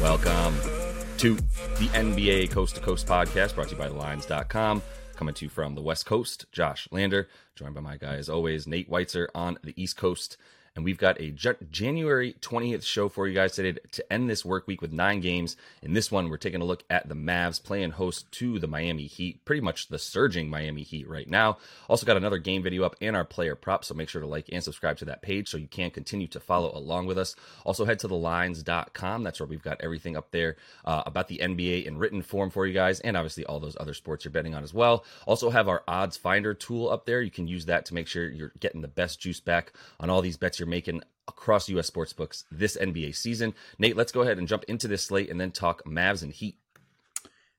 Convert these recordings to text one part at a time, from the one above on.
Welcome to the NBA Coast to Coast podcast brought to you by TheLines.com. Coming to you from the West Coast, Josh Lander, joined by my guy as always, Nate Weitzer on the East Coast and we've got a January 20th show for you guys today to end this work week with nine games. In this one, we're taking a look at the Mavs playing host to the Miami Heat, pretty much the surging Miami Heat right now. Also, got another game video up and our player props, so make sure to like and subscribe to that page so you can continue to follow along with us. Also, head to thelines.com. That's where we've got everything up there uh, about the NBA in written form for you guys, and obviously all those other sports you're betting on as well. Also, have our odds finder tool up there. You can use that to make sure you're getting the best juice back on all these bets you're you're making across U.S. sportsbooks this NBA season. Nate, let's go ahead and jump into this slate and then talk Mavs and Heat.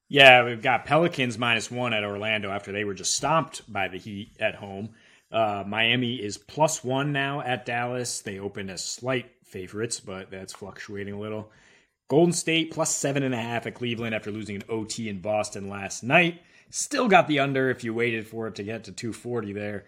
Yeah, we've got Pelicans minus one at Orlando after they were just stomped by the Heat at home. Uh, Miami is plus one now at Dallas. They opened as slight favorites, but that's fluctuating a little. Golden State plus seven and a half at Cleveland after losing an OT in Boston last night. Still got the under if you waited for it to get to 240 there.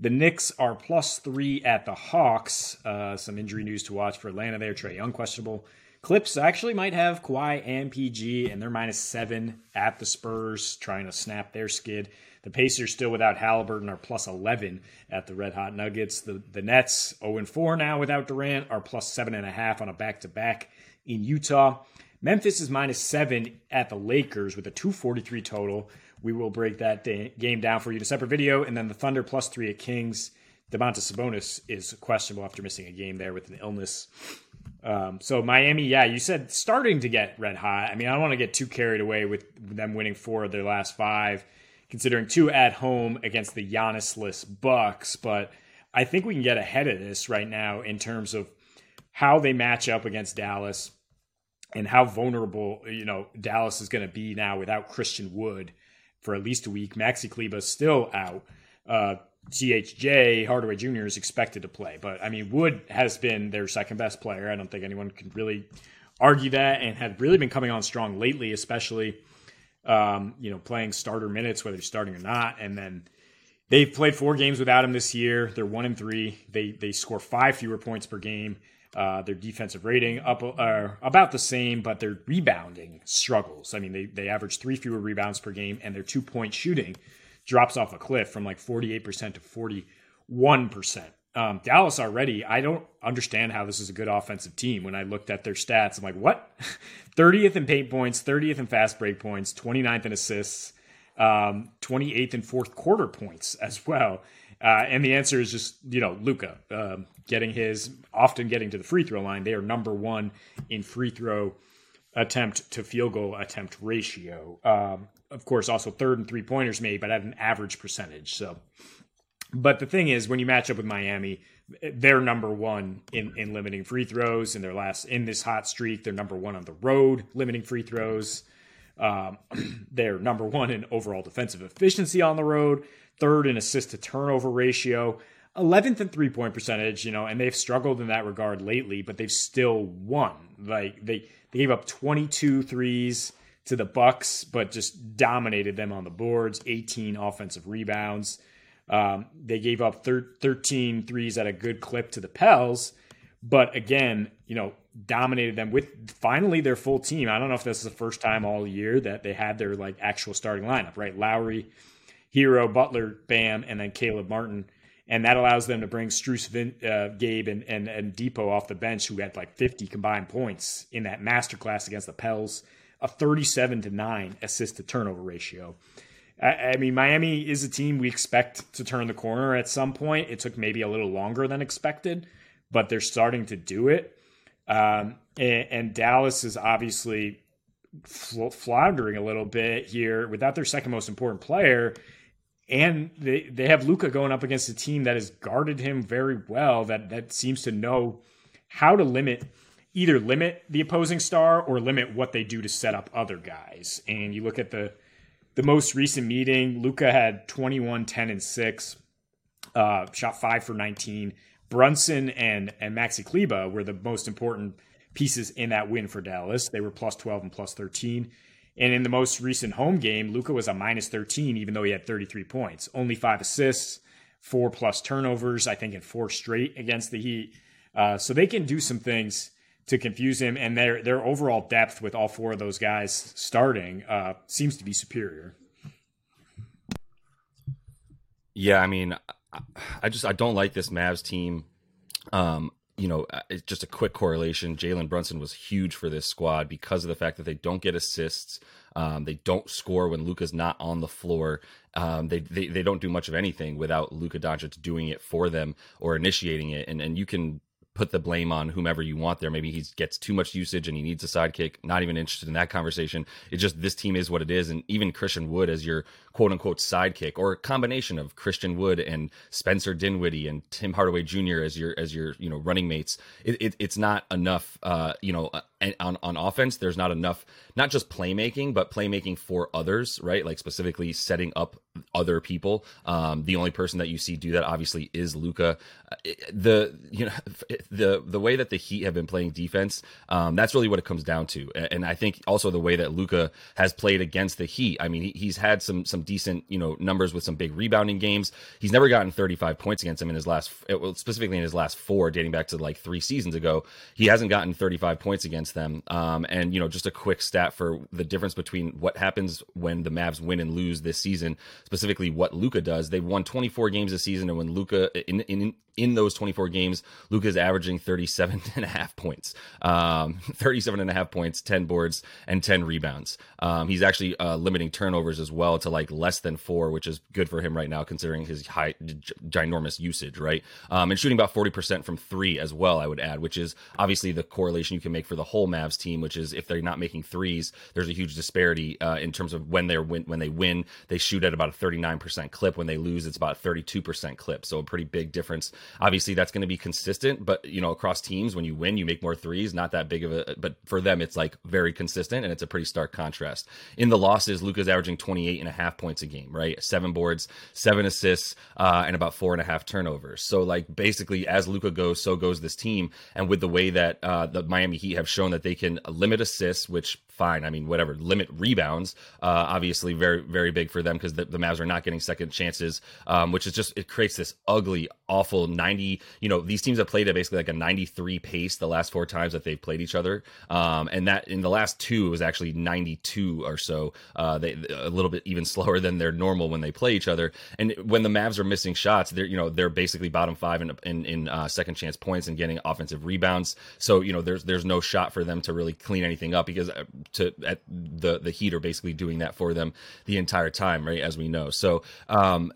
The Knicks are plus three at the Hawks. Uh, some injury news to watch for Atlanta there. Trae Young questionable. Clips actually might have Kawhi and PG, and they're minus seven at the Spurs, trying to snap their skid. The Pacers still without Halliburton are plus 11 at the Red Hot Nuggets. The, the Nets, 0 and 4 now without Durant, are plus 7.5 on a back to back in Utah. Memphis is minus seven at the Lakers with a 243 total. We will break that day, game down for you in a separate video. And then the Thunder plus three at Kings. Domantas Sabonis is questionable after missing a game there with an illness. Um, so Miami, yeah, you said starting to get red hot. I mean, I don't want to get too carried away with them winning four of their last five, considering two at home against the Giannisless Bucks. But I think we can get ahead of this right now in terms of how they match up against Dallas and how vulnerable you know Dallas is going to be now without Christian Wood for at least a week. Maxi Kleber still out. Uh, THJ Hardaway Jr. is expected to play, but I mean Wood has been their second best player. I don't think anyone can really argue that, and had really been coming on strong lately, especially um, you know playing starter minutes whether he's starting or not, and then. They've played four games without him this year. They're one and three. They they score five fewer points per game. Uh, their defensive rating up uh, about the same, but their rebounding struggles. I mean, they they average three fewer rebounds per game, and their two point shooting drops off a cliff from like forty eight percent to forty one percent. Um, Dallas already, I don't understand how this is a good offensive team. When I looked at their stats, I'm like, what? 30th in paint points, 30th in fast break points, 29th in assists, um, 28th in fourth quarter points as well. Uh, and the answer is just, you know, Luka um, getting his, often getting to the free throw line. They are number one in free throw attempt to field goal attempt ratio. Um, of course, also third and three pointers made, but at an average percentage. So, but the thing is, when you match up with Miami, they're number one in, in limiting free throws in their last in this hot streak. They're number one on the road limiting free throws. Um, they're number one in overall defensive efficiency on the road third in assist to turnover ratio, 11th in three point percentage, you know, and they've struggled in that regard lately, but they've still won. Like they, they gave up 22 threes to the Bucks, but just dominated them on the boards, 18 offensive rebounds. Um, they gave up thir- 13 threes at a good clip to the Pels, but again, you know, dominated them with finally their full team. I don't know if this is the first time all year that they had their like actual starting lineup, right? Lowry, Herro, Butler, Bam, and then Caleb Martin. And that allows them to bring Strus, Vin, uh, Gabe, and, and, and Dipo off the bench, who had like 50 combined points in that masterclass against the Pels, a 37 to 9 assist to turnover ratio. I, I mean, Miami is a team we expect to turn the corner at some point. It took maybe a little longer than expected, but they're starting to do it. Um, and, and, Dallas is obviously floundering a little bit here without their second most important player and they they have Luka going up against a team that has guarded him very well. That that seems to know how to limit either limit the opposing star or limit what they do to set up other guys. And you look at the the most recent meeting, Luka had 21, 10, and 6, uh, shot five for 19. Brunson and, and Maxi Kleber were the most important pieces in that win for Dallas. They were plus 12 and plus 13. And in the most recent home game, Luka was a minus 13, even though he had 33 points. Only five assists, four plus turnovers, I think, in four straight against the Heat. Uh, so they can do some things to confuse him. And their their overall depth with all four of those guys starting uh, seems to be superior. Yeah, I mean, I just I don't like this Mavs team. Um, you know, uh, it's just a quick correlation. Jalen Brunson was huge for this squad because of the fact that they don't get assists. Um, they don't score when Luka's not on the floor. Um, they, they they don't do much of anything without Luka Doncic doing it for them or initiating it. And and you can put the blame on whomever you want there. Maybe he gets too much usage and he needs a sidekick. Not even interested in that conversation. It's just this team is what it is. And even Christian Wood as your quote unquote sidekick or a combination of Christian Wood and Spencer Dinwiddie and Tim Hardaway Jr. as your as your you know running mates. It, it, it's not enough. Uh, you know, uh, on on offense, there's not enough. Not just playmaking, but playmaking for others, right? Like specifically setting up other people. Um, the only person that you see do that obviously is Luka. Uh, the you know the the way that the Heat have been playing defense, um, that's really what it comes down to. And I think also the way that Luka has played against the Heat. I mean, he, he's had some some decent, you know, numbers with some big rebounding games. He's never gotten 35 points against him in his last, specifically in his last four, dating back to like three seasons ago. He hasn't gotten 35 points against them. Um, and you know, just a quick stat for the difference between what happens when the Mavs win and lose this season, specifically what Luka does. They've won 24 games this season, and when Luka in in in those 24 games, Luka is averaging 37 and a half points, um, 37 and a half points, 10 boards, and 10 rebounds. Um, he's actually uh, limiting turnovers as well to like less than four, which is good for him right now considering his high, g- ginormous usage, right? Um, and shooting about 40% from three as well, I would add, which is obviously the correlation you can make for the whole Mavs team, which is if they're not making threes, there's a huge disparity uh, in terms of when they're win- when they win, they shoot at about a 39% clip. When they lose, it's about 32% clip. So a pretty big difference Obviously, that's going to be consistent, but you know, across teams, when you win, you make more threes. Not that big of a, but for them, it's like very consistent, and it's a pretty stark contrast. In the losses, Luka's averaging 28 and a half points a game, right? Seven boards, seven assists, uh, and about four and a half turnovers. So, like, basically, as Luka goes, so goes this team. And with the way that uh, the Miami Heat have shown that they can limit assists, which fine. I mean, whatever. Limit rebounds, uh, obviously very very big for them because the, the Mavs are not getting second chances, um, which is just it creates this ugly, awful ninety. You know, these teams have played at basically like a ninety three pace the last four times that they've played each other, um, and that in the last two it was actually ninety two or so. Uh, they a little bit even slower than their normal when they play each other. And when the Mavs are missing shots, they're you know they're basically bottom five in in, in uh, second chance points and getting offensive rebounds. So you know there's there's no shot for them to really clean anything up because uh, to at the the Heat are basically doing that for them the entire time, right? As we know. So um,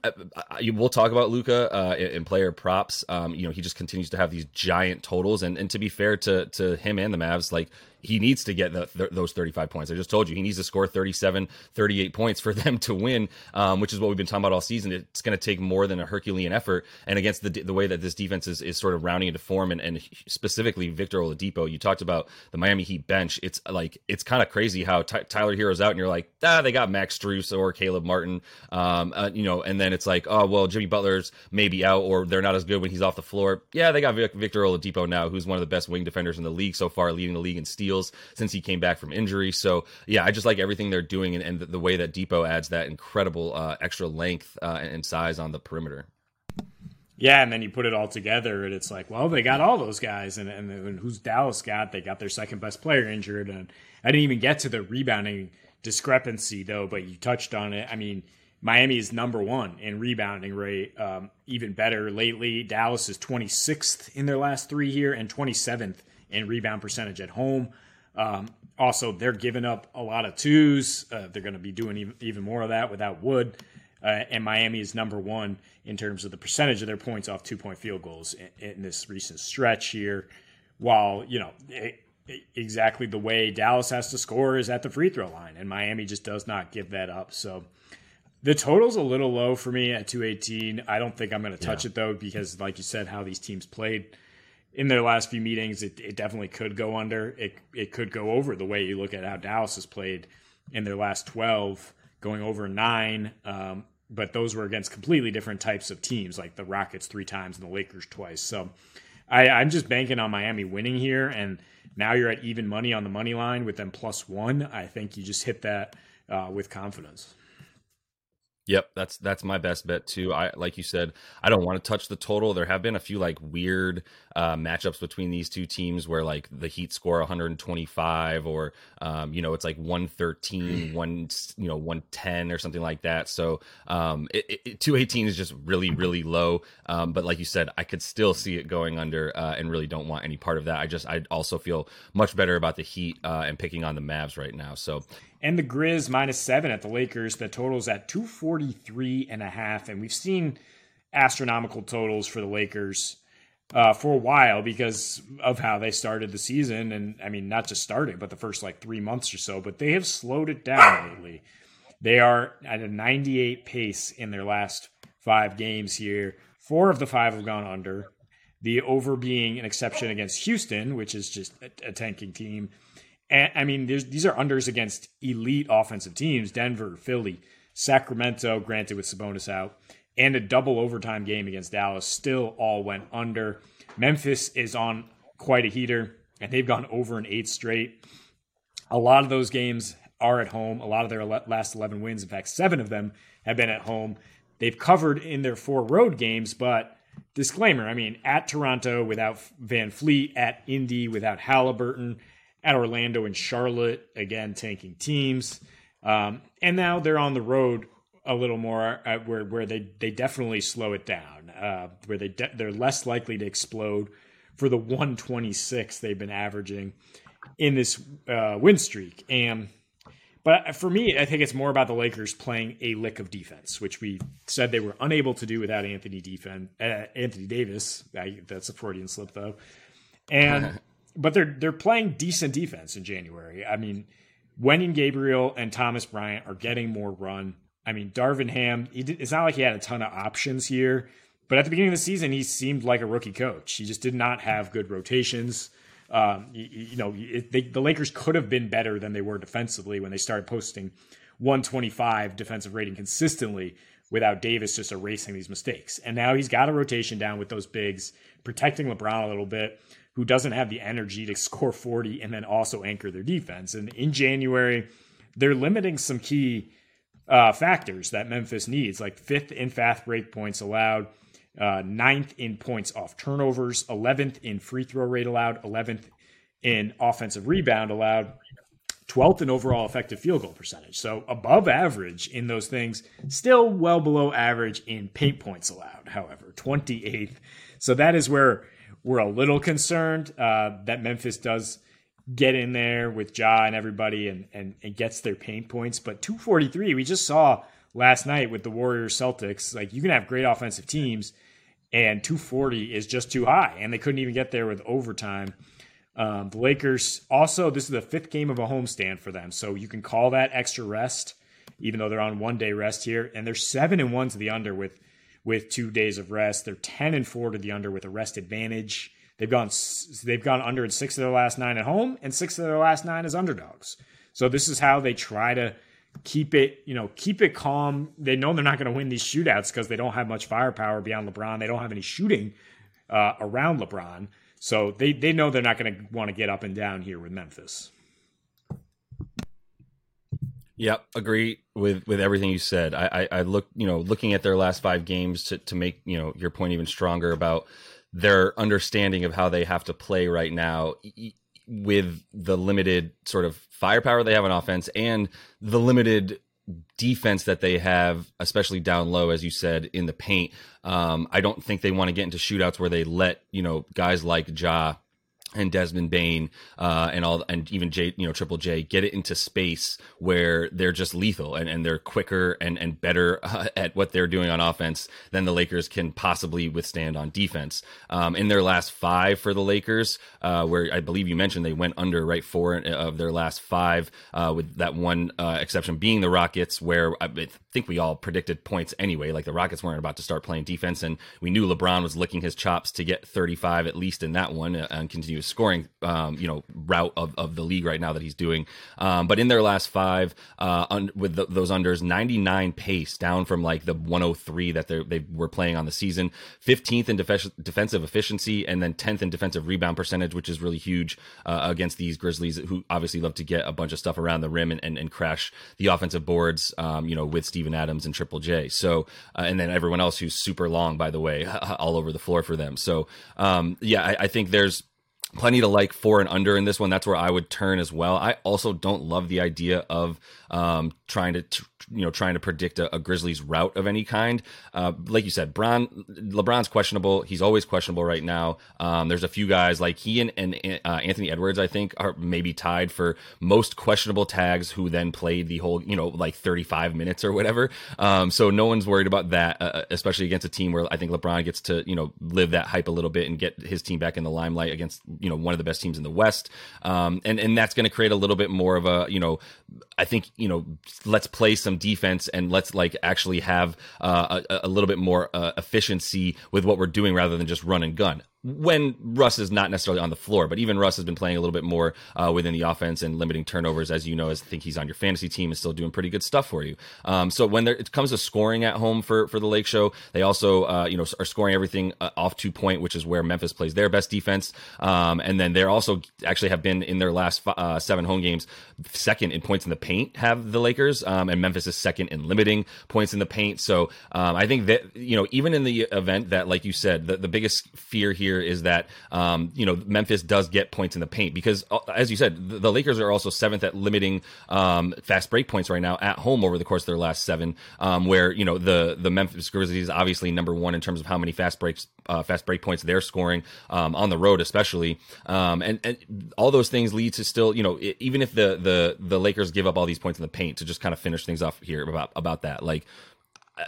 we'll talk about Luka uh, in player props. Um, you know, he just continues to have these giant totals, and and to be fair to to him and the Mavs, like he needs to get the, th- those 35 points. I just told you he needs to score 37, 38 points for them to win, um, which is what we've been talking about all season. It's going to take more than a Herculean effort. And against the the way that this defense is, is sort of rounding into form, and, and specifically Victor Oladipo, you talked about the Miami Heat bench. It's like it's kind of crazy how Ty- Tyler Herro's out, and you're like, ah, they got Max Strus or Caleb Martin, um, uh, you know, and then it's like, oh well, Jimmy Butler's maybe out, or they're not as good when he's off the floor. Yeah, they got Vic- Victor Oladipo now, who's one of the best wing defenders in the league so far, leading the league in steals since he came back from injury. So yeah, I just like everything they're doing and, and the, the, way that Dipo adds that incredible uh, extra length uh, and size on the perimeter. Yeah, and then you put it all together, and it's like, well, they got all those guys, and, and, and who's Dallas got? They got their second best player injured, and I didn't even get to the rebounding discrepancy though, but you touched on it. I mean, Miami is number one in rebounding rate, um, even better lately. Dallas is 26th in their last three here and 27th in rebound percentage at home. Um, also, they're giving up a lot of twos. Uh, they're going to be doing even, even more of that without Wood. Uh, and Miami is number one in terms of the percentage of their points off two point field goals in, in this recent stretch here. While, you know, it, it, exactly the way Dallas has to score is at the free throw line, and Miami just does not give that up. So the total's a little low for me at 218. I don't think I'm going to touch yeah. it though, because, like you said, how these teams played in their last few meetings, it, it definitely could go under. It it could go over the way you look at how Dallas has played in their last twelve, going over nine. Um, but those were against completely different types of teams, like the Rockets three times and the Lakers twice. So I, I'm just banking on Miami winning here, and now you're at even money on the money line with them plus one. I think you just hit that uh, with confidence. Yep, that's that's my best bet too. I like you said, I don't want to touch the total. There have been a few like weird uh, matchups between these two teams where like the Heat score 125 or um, you know it's like 113, one you know 110 or something like that. So um, it, it, 218 is just really really low. Um, but like you said, I could still see it going under uh, and really don't want any part of that. I just I also feel much better about the Heat uh, and picking on the Mavs right now. So and the Grizz minus seven at the Lakers. The total's at 243 and a half. And we've seen astronomical totals for the Lakers uh, for a while because of how they started the season. And I mean, not just started, but the first like three months or so, but they have slowed it down lately. They are at a 98 pace in their last five games here. Four of the five have gone under. The over being an exception against Houston, which is just a, a tanking team. And, I mean, these are unders against elite offensive teams Denver, Philly, Sacramento, granted with Sabonis out, and a double overtime game against Dallas still all went under. Memphis is on quite a heater, and they've gone over an eight straight. A lot of those games are at home. A lot of their last 11 wins, in fact, seven of them have been at home. They've covered in their four road games, but disclaimer I mean, at Toronto without VanVleet, at Indy without Halliburton, at Orlando and Charlotte, again, tanking teams. Um, and now they're on the road a little more uh, where, where they, they definitely slow it down, uh, where they de- they're less likely to explode for the 126 they've been averaging in this uh, win streak. And but for me, I think it's more about the Lakers playing a lick of defense, which we said they were unable to do without Anthony defense, uh, Anthony Davis. I, that's a Freudian slip, though. And but they're they're playing decent defense in January. I mean, Wenyen Gabriel and Thomas Bryant are getting more run. I mean, Darvin Ham, did, it's not like he had a ton of options here, but at the beginning of the season, he seemed like a rookie coach. He just did not have good rotations. Um, you, you, know, it, they, the Lakers could have been better than they were defensively when they started posting 125 defensive rating consistently without Davis just erasing these mistakes. And now he's got a rotation down with those bigs, protecting LeBron a little bit who doesn't have the energy to score 40 and then also anchor their defense. And in January, they're limiting some key uh, factors that Memphis needs, like fifth in fast break points allowed, uh, ninth in points off turnovers, 11th in free throw rate allowed, 11th in offensive rebound allowed, 12th in overall effective field goal percentage. So above average in those things, still well below average in paint points allowed, however, 28th. So that is where we're a little concerned uh, that Memphis does get in there with Ja and everybody and, and, and gets their pain points. But 243, we just saw last night with the Warriors Celtics, like you can have great offensive teams and 240 is just too high. And they couldn't even get there with overtime. Um, the Lakers also, this is the fifth game of a homestand for them. So you can call that extra rest, even though they're on one day rest here. And they're seven and one to the under with with two days of rest. They're 10 and 4 to the under with a rest advantage. They've gone they've gone under in 6 of their last 9 at home and 6 of their last 9 as underdogs. So this is how they try to keep it, you know, keep it calm. They know they're not going to win these shootouts because they don't have much firepower beyond LeBron. They don't have any shooting uh, around LeBron. So they they know they're not going to want to get up and down here with Memphis. Yep, agree with with everything you said. I, I, I look, you know, looking at their last five games to to make you know your point even stronger about their understanding of how they have to play right now with the limited sort of firepower they have on offense and the limited defense that they have, especially down low, as you said, in the paint. Um, I don't think they want to get into shootouts where they let you know guys like Ja and Desmond Bane uh, and all and even J you know Triple J get it into space where they're just lethal and, and they're quicker and and better uh, at what they're doing on offense than the Lakers can possibly withstand on defense. Um, in their last five for the Lakers, uh, where I believe you mentioned they went under right four of their last five, uh, with that one uh, exception being the Rockets, where I think we all predicted points anyway. Like the Rockets weren't about to start playing defense, and we knew LeBron was licking his chops to get 35 at least in that one uh, and continue scoring, um, you know, route of, of the league right now that he's doing. Um, but in their last five, uh, un- with the, those unders, 99 pace down from like the 103 that they were playing on the season, 15th in def- defensive efficiency, and then 10th in defensive rebound percentage, which is really huge uh, against these Grizzlies, who obviously love to get a bunch of stuff around the rim and, and, and crash the offensive boards, um, you know, with Steven Adams and Triple J. So, uh, and then everyone else who's super long, by the way, all over the floor for them. So, um, yeah, I, I think there's plenty to like for and under in this one. That's where I would turn as well. I also don't love the idea of um, trying to you know trying to predict a, a Grizzlies route of any kind. Uh, like you said, Bron LeBron's questionable. He's always questionable right now. Um, there's a few guys like he and, and uh, Anthony Edwards, I think, are maybe tied for most questionable tags who then played the whole you know like 35 minutes or whatever. Um, so no one's worried about that, uh, uh, especially against a team where I think LeBron gets to you know live that hype a little bit and get his team back in the limelight against you know one of the best teams in the West. Um, and and that's going to create a little bit more of a you know I think you know let's play some defense and let's like actually have uh, a, a, little bit more uh, efficiency with what we're doing rather than just run and gun when Russ is not necessarily on the floor, but even Russ has been playing a little bit more uh, within the offense and limiting turnovers, as you know, as I think he's on your fantasy team and still doing pretty good stuff for you. Um, so when there, it comes to scoring at home for for the Lake Show, they also uh, you know are scoring everything uh, off two point, which is where Memphis plays their best defense. Um, and then they're also actually have been in their last uh, seven home games second in points in the paint. Have the Lakers um, and Memphis is second in limiting points in the paint. So um, I think that you know even in the event that, like you said, the, the biggest fear here here is that um, you know Memphis does get points in the paint because, uh, as you said, the, Lakers are also seventh at limiting um, fast break points right now at home over the course of their last seven. Um, where you know the the Memphis Grizzlies obviously number one in terms of how many fast breaks uh, fast break points they're scoring um, on the road, especially, um, and and all those things lead to still you know even if the the the Lakers give up all these points in the paint to just kind of finish things off here about about that like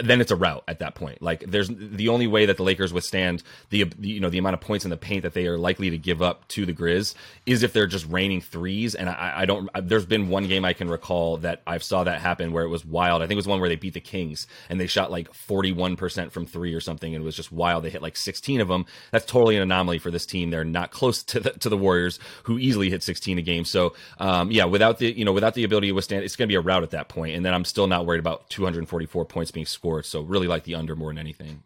then it's a rout at that point. Like there's the only way that the Lakers withstand the you know the amount of points in the paint that they are likely to give up to the Grizz is if they're just raining threes. And I, I don't. There's been one game I can recall that I've saw that happen where it was wild. I think it was one where they beat the Kings and they shot like 41 percent from three or something, and it was just wild. They hit like 16 of them. That's totally an anomaly for this team. They're not close to the to the Warriors who easily hit 16 a game. So um, yeah, without the you know without the ability to withstand, it's going to be a rout at that point. And then I'm still not worried about 244 points being scored. So really like the under more than anything.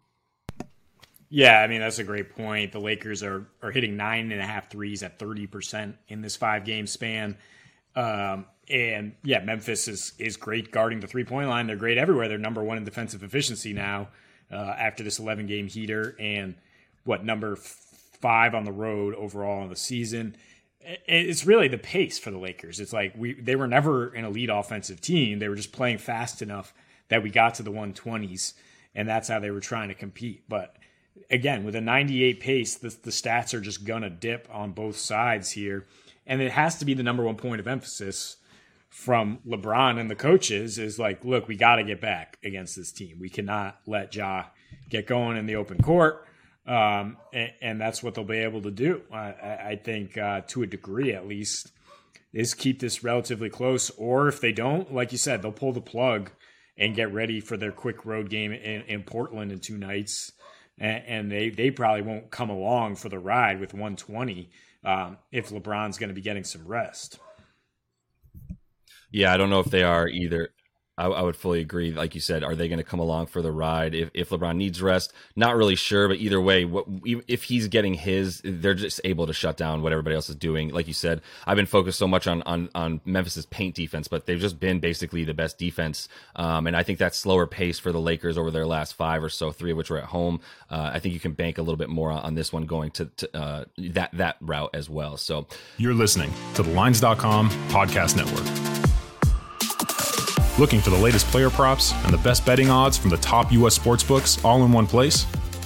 Yeah, I mean that's a great point. The Lakers are are hitting nine and a half threes at thirty percent in this five game span. Um, and yeah, Memphis is is great guarding the three point line. They're great everywhere. They're number one in defensive efficiency now uh, after this eleven game heater, and what number five on the road overall in the season. It's really the pace for the Lakers. It's like we they were never an elite offensive team. They were just playing fast enough that we got to the 120s, and that's how they were trying to compete. But again, with a 98 pace, the, the stats are just gonna dip on both sides here, and it has to be the number one point of emphasis from LeBron and the coaches is like, look, we got to get back against this team. We cannot let Ja get going in the open court. Um, and, and, that's what they'll be able to do. I, I think, uh, to a degree at least, is keep this relatively close. Or if they don't, like you said, they'll pull the plug and get ready for their quick road game in, in Portland in two nights. And, and, they, they probably won't come along for the ride with 120 um, if LeBron's going to be getting some rest. Yeah, I don't know if they are either. I, I, would fully agree. Like you said, are they going to come along for the ride? If, if LeBron needs rest, not really sure. But either way, what, if he's getting his, they're just able to shut down what everybody else is doing. Like you said, I've been focused so much on on, on Memphis's paint defense, but they've just been basically the best defense. Um, and I think that slower pace for the Lakers over their last five or so, three of which were at home. Uh, I think you can bank a little bit more on this one going to, to uh, that that route as well. So you're listening to the Lines.com podcast network. Looking for the latest player props and the best betting odds from the top U.S. sportsbooks all in one place?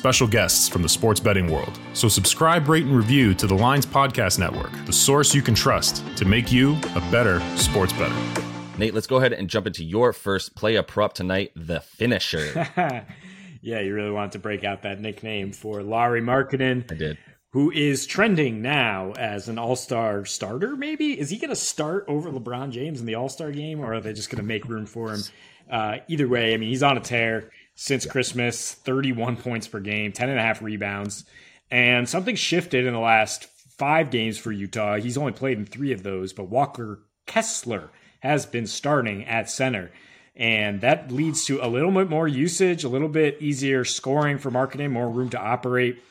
special guests from the sports betting world. So subscribe, rate, and review to the Lines Podcast Network, the source you can trust to make you a better sports bettor. Nate, let's go ahead and jump into your first play a prop tonight, the finisher. yeah, you really wanted to break out that nickname for Lauri Markkanen. I did. Who is trending now as an all star starter, maybe? Is he going to start over LeBron James in the all star game, or are they just going to make room for him? Uh, either way, I mean, he's on a tear since yeah. Christmas 31 points per game, 10 and a half rebounds. And something shifted in the last five games for Utah. He's only played in three of those, but Walker Kessler has been starting at center. And that leads to a little bit more usage, a little bit easier scoring for Markkanen, more room to operate.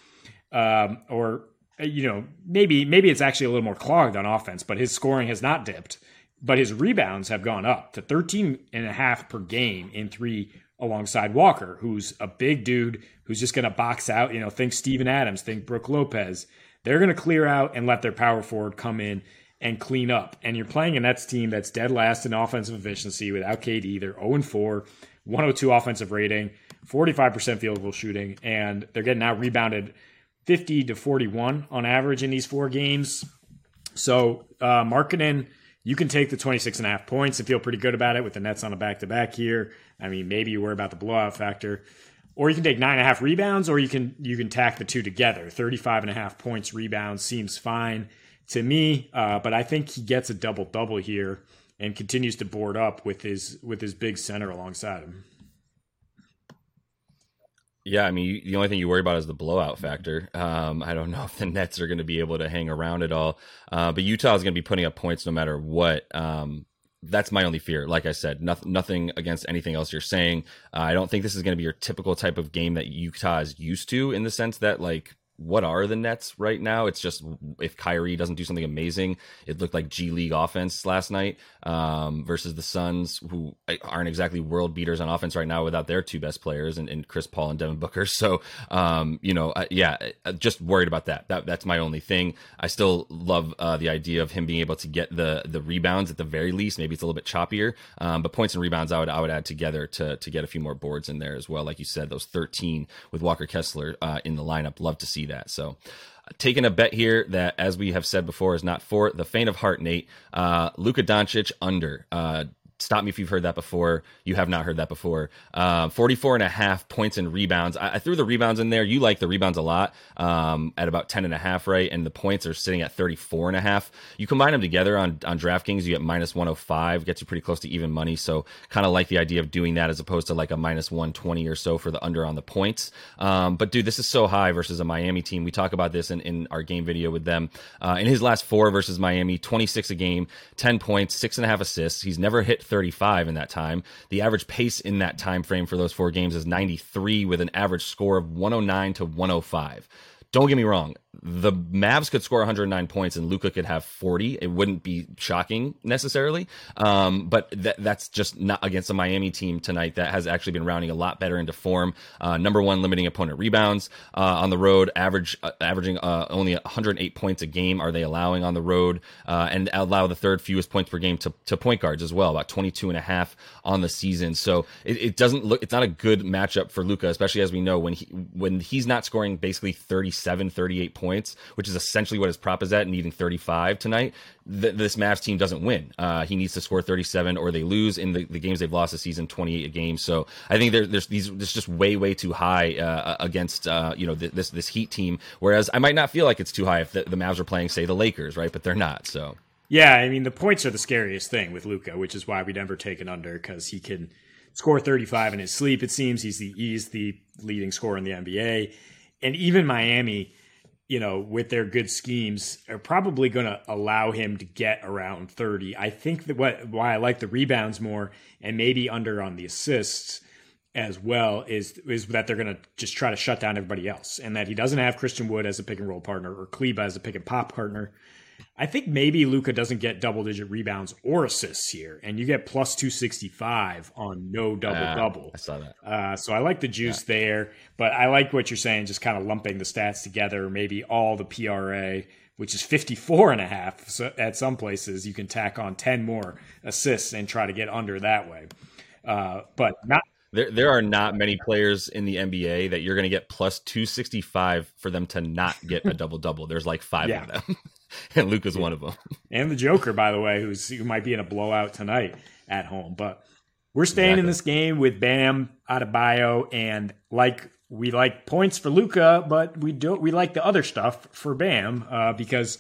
Um, or, you know, maybe maybe it's actually a little more clogged on offense, but his scoring has not dipped. But his rebounds have gone up to 13 and a half per game in three alongside Walker, who's a big dude who's just going to box out. You know, think Steven Adams, think Brook Lopez. They're going to clear out and let their power forward come in and clean up. And you're playing a Nets team that's dead last in offensive efficiency without KD. They're 0 4, 102 offensive rating, 45% field goal shooting, and they're getting out rebounded 50 to 41 on average in these four games. So, uh, you can take the 26 and a half points and feel pretty good about it with the Nets on a back to back here. I mean, maybe you worry about the blowout factor. Or you can take nine and a half rebounds, or you can you can tack the two together. 35 and a half points rebounds seems fine to me. Uh, but I think he gets a double double here and continues to board up with his with his big center alongside him. Yeah, I mean, the only thing you worry about is the blowout factor. Um, I don't know if the Nets are going to be able to hang around at all, uh, but Utah is going to be putting up points no matter what. Um, that's my only fear. Like I said, nothing, nothing against anything else you're saying. Uh, I don't think this is going to be your typical type of game that Utah is used to, in the sense that like what are the Nets right now? It's just if Kyrie doesn't do something amazing, it looked like G League offense last night um, versus the Suns, who aren't exactly world beaters on offense right now without their two best players and, and Chris Paul and Devin Booker. So, um, you know, yeah, just worried about that. That that's my only thing. I still love uh, the idea of him being able to get the the rebounds at the very least. Maybe it's a little bit choppier, um, but points and rebounds I would I would add together to to get a few more boards in there as well. Like you said, those 13 with Walker Kessler uh, in the lineup. Love to see that. So taking a bet here that, as we have said before, is not for the faint of heart, Nate. Uh, Luka Doncic under. Uh, Stop me if you've heard that before. You have not heard that before. Uh, 44 and a half points and rebounds. I, I, threw the rebounds in there. You like the rebounds a lot um, at about 10 and a half, right? And the points are sitting at 34 and a half. You combine them together on, on DraftKings, you get minus 105, gets you pretty close to even money. So kind of like the idea of doing that as opposed to like a minus 120 or so for the under on the points. Um, but dude, this is so high versus a Miami team. We talk about this in, in our game video with them. Uh, in his last four versus Miami, 26 a game, 10 points, six and a half assists. He's never hit 35 in that time. The average pace in that time frame for those four games is 93 with an average score of 109 to 105. Don't get me wrong the Mavs could score 109 points and Luka could have 40. It wouldn't be shocking necessarily, um, but th- that's just not against a Miami team tonight that has actually been rounding a lot better into form. Uh, number one, limiting opponent rebounds uh, on the road, average uh, averaging uh, only 108 points a game are they allowing on the road, uh, and allow the third fewest points per game to, to point guards as well, about 22 and a half on the season. So it, it doesn't look it's not a good matchup for Luka, especially as we know when he when he's not scoring basically 37, 38 points which is essentially what his prop is at, needing 35 tonight, th- this Mavs team doesn't win. Uh, he needs to score 37 or they lose in the, the games they've lost this season, 28 a game. So I think there, there's these, this just way, way too high uh, against, uh, you know, th- this, this Heat team. Whereas I might not feel like it's too high if the, the Mavs are playing, say, the Lakers, right? But they're not. So. Yeah, I mean the points are the scariest thing with Luka, which is why we never take an under because he can score 35 in his sleep. It seems he's the he's the leading scorer in the NBA, and even Miami you know, with their good schemes, are probably going to allow him to get around 30. I think that what why I like the rebounds more and maybe under on the assists as well is is that they're going to just try to shut down everybody else and that he doesn't have Christian Wood as a pick and roll partner or Kleber as a pick and pop partner. I think maybe Luka doesn't get double digit rebounds or assists here, and you get plus 265 on no double double. Uh, I saw that. Uh, so I like the juice yeah. there, but I like what you're saying, just kind of lumping the stats together, maybe all the PRA, which is 54 and a half. So at some places, you can tack on 10 more assists and try to get under that way. Uh, but not there there are not many players in the NBA that you're going to get plus 265 for them to not get a double double. There's like five yeah. of them, and Luka's yeah. one of them. And the Joker, by the way, who's who might be in a blowout tonight at home. But we're staying exactly. in this game with Bam Adebayo, and like we like points for Luka, but we don't. We like the other stuff for Bam uh, because.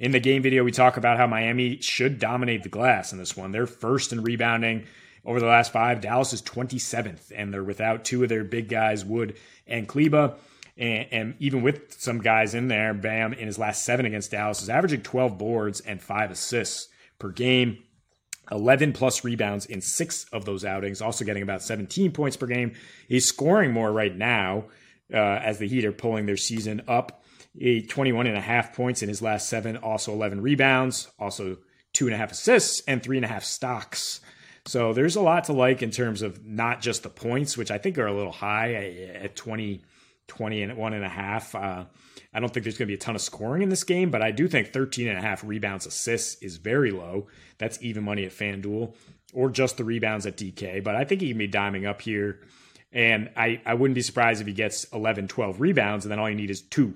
In the game video, we talk about how Miami should dominate the glass in this one. They're first in rebounding over the last five. Dallas is 27th, and they're without two of their big guys, Wood and Kleber. And, and, even with some guys in there, Bam in his last seven against Dallas is averaging 12 boards and five assists per game. 11 plus rebounds in six of those outings, also getting about 17 points per game. He's scoring more right now uh, as the Heat are pulling their season up. A 21 and a half points in his last seven, also 11 rebounds, also two and a half assists, and three and a half stocks. So there's a lot to like in terms of not just the points, which I think are a little high at 20, 20 and one and a half. Uh, I don't think there's going to be a ton of scoring in this game, but I do think 13 and a half rebounds assists is very low. That's even money at FanDuel or just the rebounds at DK. But I think he can be diming up here. And I, I wouldn't be surprised if he gets 11, 12 rebounds, and then all you need is two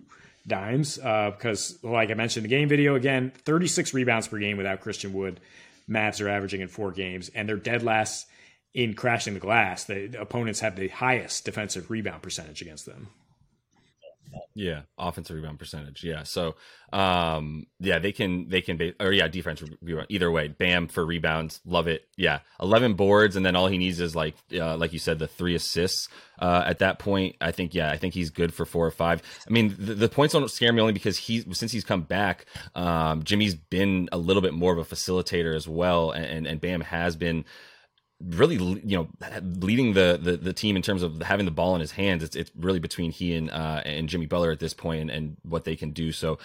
dimes. Uh, because, like I mentioned in the game video, again, 36 rebounds per game without Christian Wood. Mavs are averaging in four games, and they're dead last in crashing the glass. The opponents have the highest defensive rebound percentage against them. Yeah, offensive rebound percentage. Yeah, so um, yeah, they can they can be or yeah, defense rebound. Either way, Bam for rebounds, love it. Yeah, eleven boards, and then all he needs is like uh, like you said, the three assists. Uh, at that point, I think yeah, I think he's good for four or five. I mean, the, the points don't scare me only because he since he's come back, um, Jimmy's been a little bit more of a facilitator as well, and and Bam has been really you know leading the, the, the team in terms of having the ball in his hands it's it's really between he and uh, and Jimmy Butler at this point and, and what they can do. So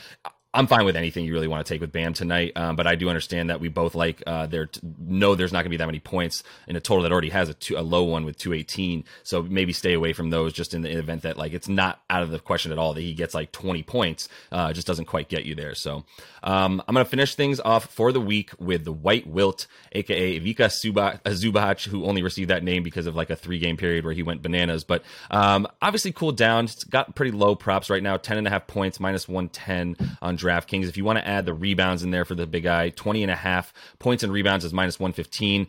I'm fine with anything you really want to take with Bam tonight, um, but I do understand that we both like uh, there. T- know there's not going to be that many points in a total that already has a, two, a low one with 218. So maybe stay away from those just in the event that like it's not out of the question at all that he gets like 20 points. Uh, just doesn't quite get you there. So um, I'm going to finish things off for the week with the White Wilt, aka Vika Suba- uh, Zubac, who only received that name because of like a three game period where he went bananas, but um, obviously cooled down. It's got pretty low props right now, 10 and a half points, minus 110 on DraftKings. If you want to add the rebounds in there for the big guy, 20 and a half points and rebounds is minus 115.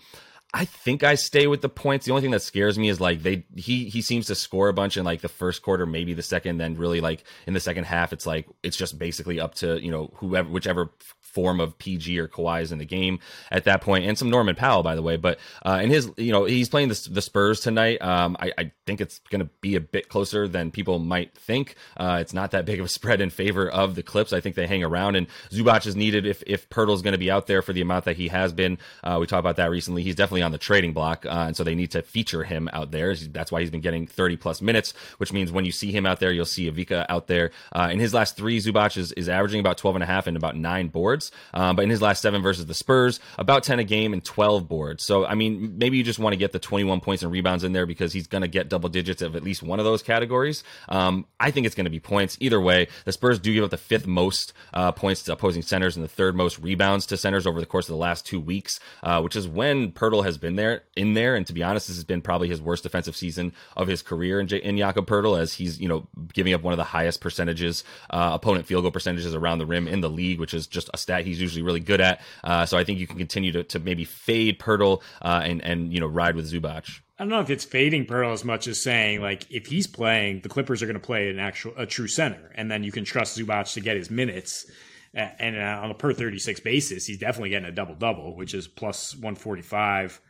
I think I stay with the points. The only thing that scares me is like they he he seems to score a bunch in like the first quarter, maybe the second, then really like in the second half, it's like it's just basically up to you know whoever whichever form of PG or Kawhi's in the game at that point, and some Norman Powell, by the way. But uh, in his, you know, he's playing the, the Spurs tonight. Um, I, I, think it's going to be a bit closer than people might think. Uh, it's not that big of a spread in favor of the Clips. I think they hang around, and Zubac is needed if if Poeltl's going to be out there for the amount that he has been. Uh, we talked about that recently. He's definitely on the trading block, uh, and so they need to feature him out there. That's why he's been getting 30 plus minutes, which means when you see him out there, you'll see Ivica out there. Uh, in his last three, Zubac is, is averaging about 12 and a half and about nine boards. Um, but in his last seven versus the Spurs, about 10 a game and 12 boards. So, I mean, maybe you just want to get the 21 points and rebounds in there because he's going to get double digits of at least one of those categories. Um, I think it's going to be points. Either way, the Spurs do give up the fifth most uh, points to opposing centers and the third most rebounds to centers over the course of the last two weeks, uh, which is when Poeltl has been there in there. And to be honest, this has been probably his worst defensive season of his career in, J- in Jakob Poeltl, as he's you know giving up one of the highest percentages uh, opponent field goal percentages around the rim in the league, which is just a stat he's usually really good at. Uh, so I think you can continue to, to maybe fade Poeltl uh, and and you know ride with Zubac. I don't know if it's fading Poeltl as much as saying like if he's playing, the Clippers are going to play an actual a true center, and then you can trust Zubac to get his minutes. And uh, on a per 36 basis, he's definitely getting a double double, which is plus 145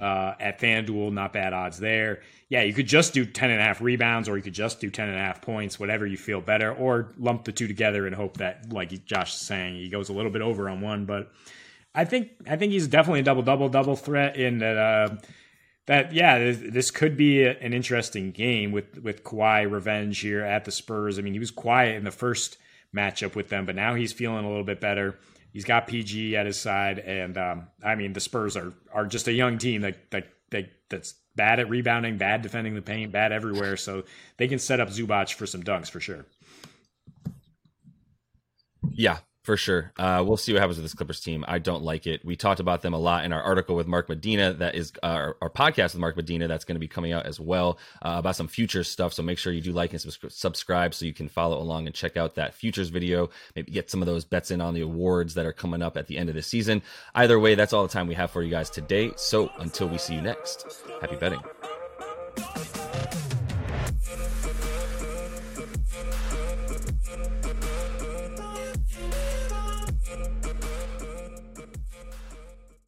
uh, at FanDuel. Not bad odds there. Yeah, you could just do 10 and a half rebounds, or you could just do 10 and a half points, whatever you feel better, or lump the two together and hope that, like Josh is saying, he goes a little bit over on one. But I think I think he's definitely a double double double threat in that. Uh, that yeah, this, could be a, an interesting game with with Kawhi revenge here at the Spurs. I mean, he was quiet in the first matchup with them, but now he's feeling a little bit better. He's got PG at his side, and um, I mean the Spurs are are just a young team that that, that that's bad at rebounding, bad defending the paint, bad everywhere. So they can set up Zubac for some dunks for sure. Yeah, for sure. Uh, we'll see what happens with this Clippers team. I don't like it. We talked about them a lot in our article with Mark Medina. That is uh, our, our, podcast with Mark Medina. That's going to be coming out as well uh, about some future stuff. So make sure you do like and subscribe so you can follow along and check out that futures video. Maybe get some of those bets in on the awards that are coming up at the end of the season. Either way, that's all the time we have for you guys today. So until we see you next, happy betting.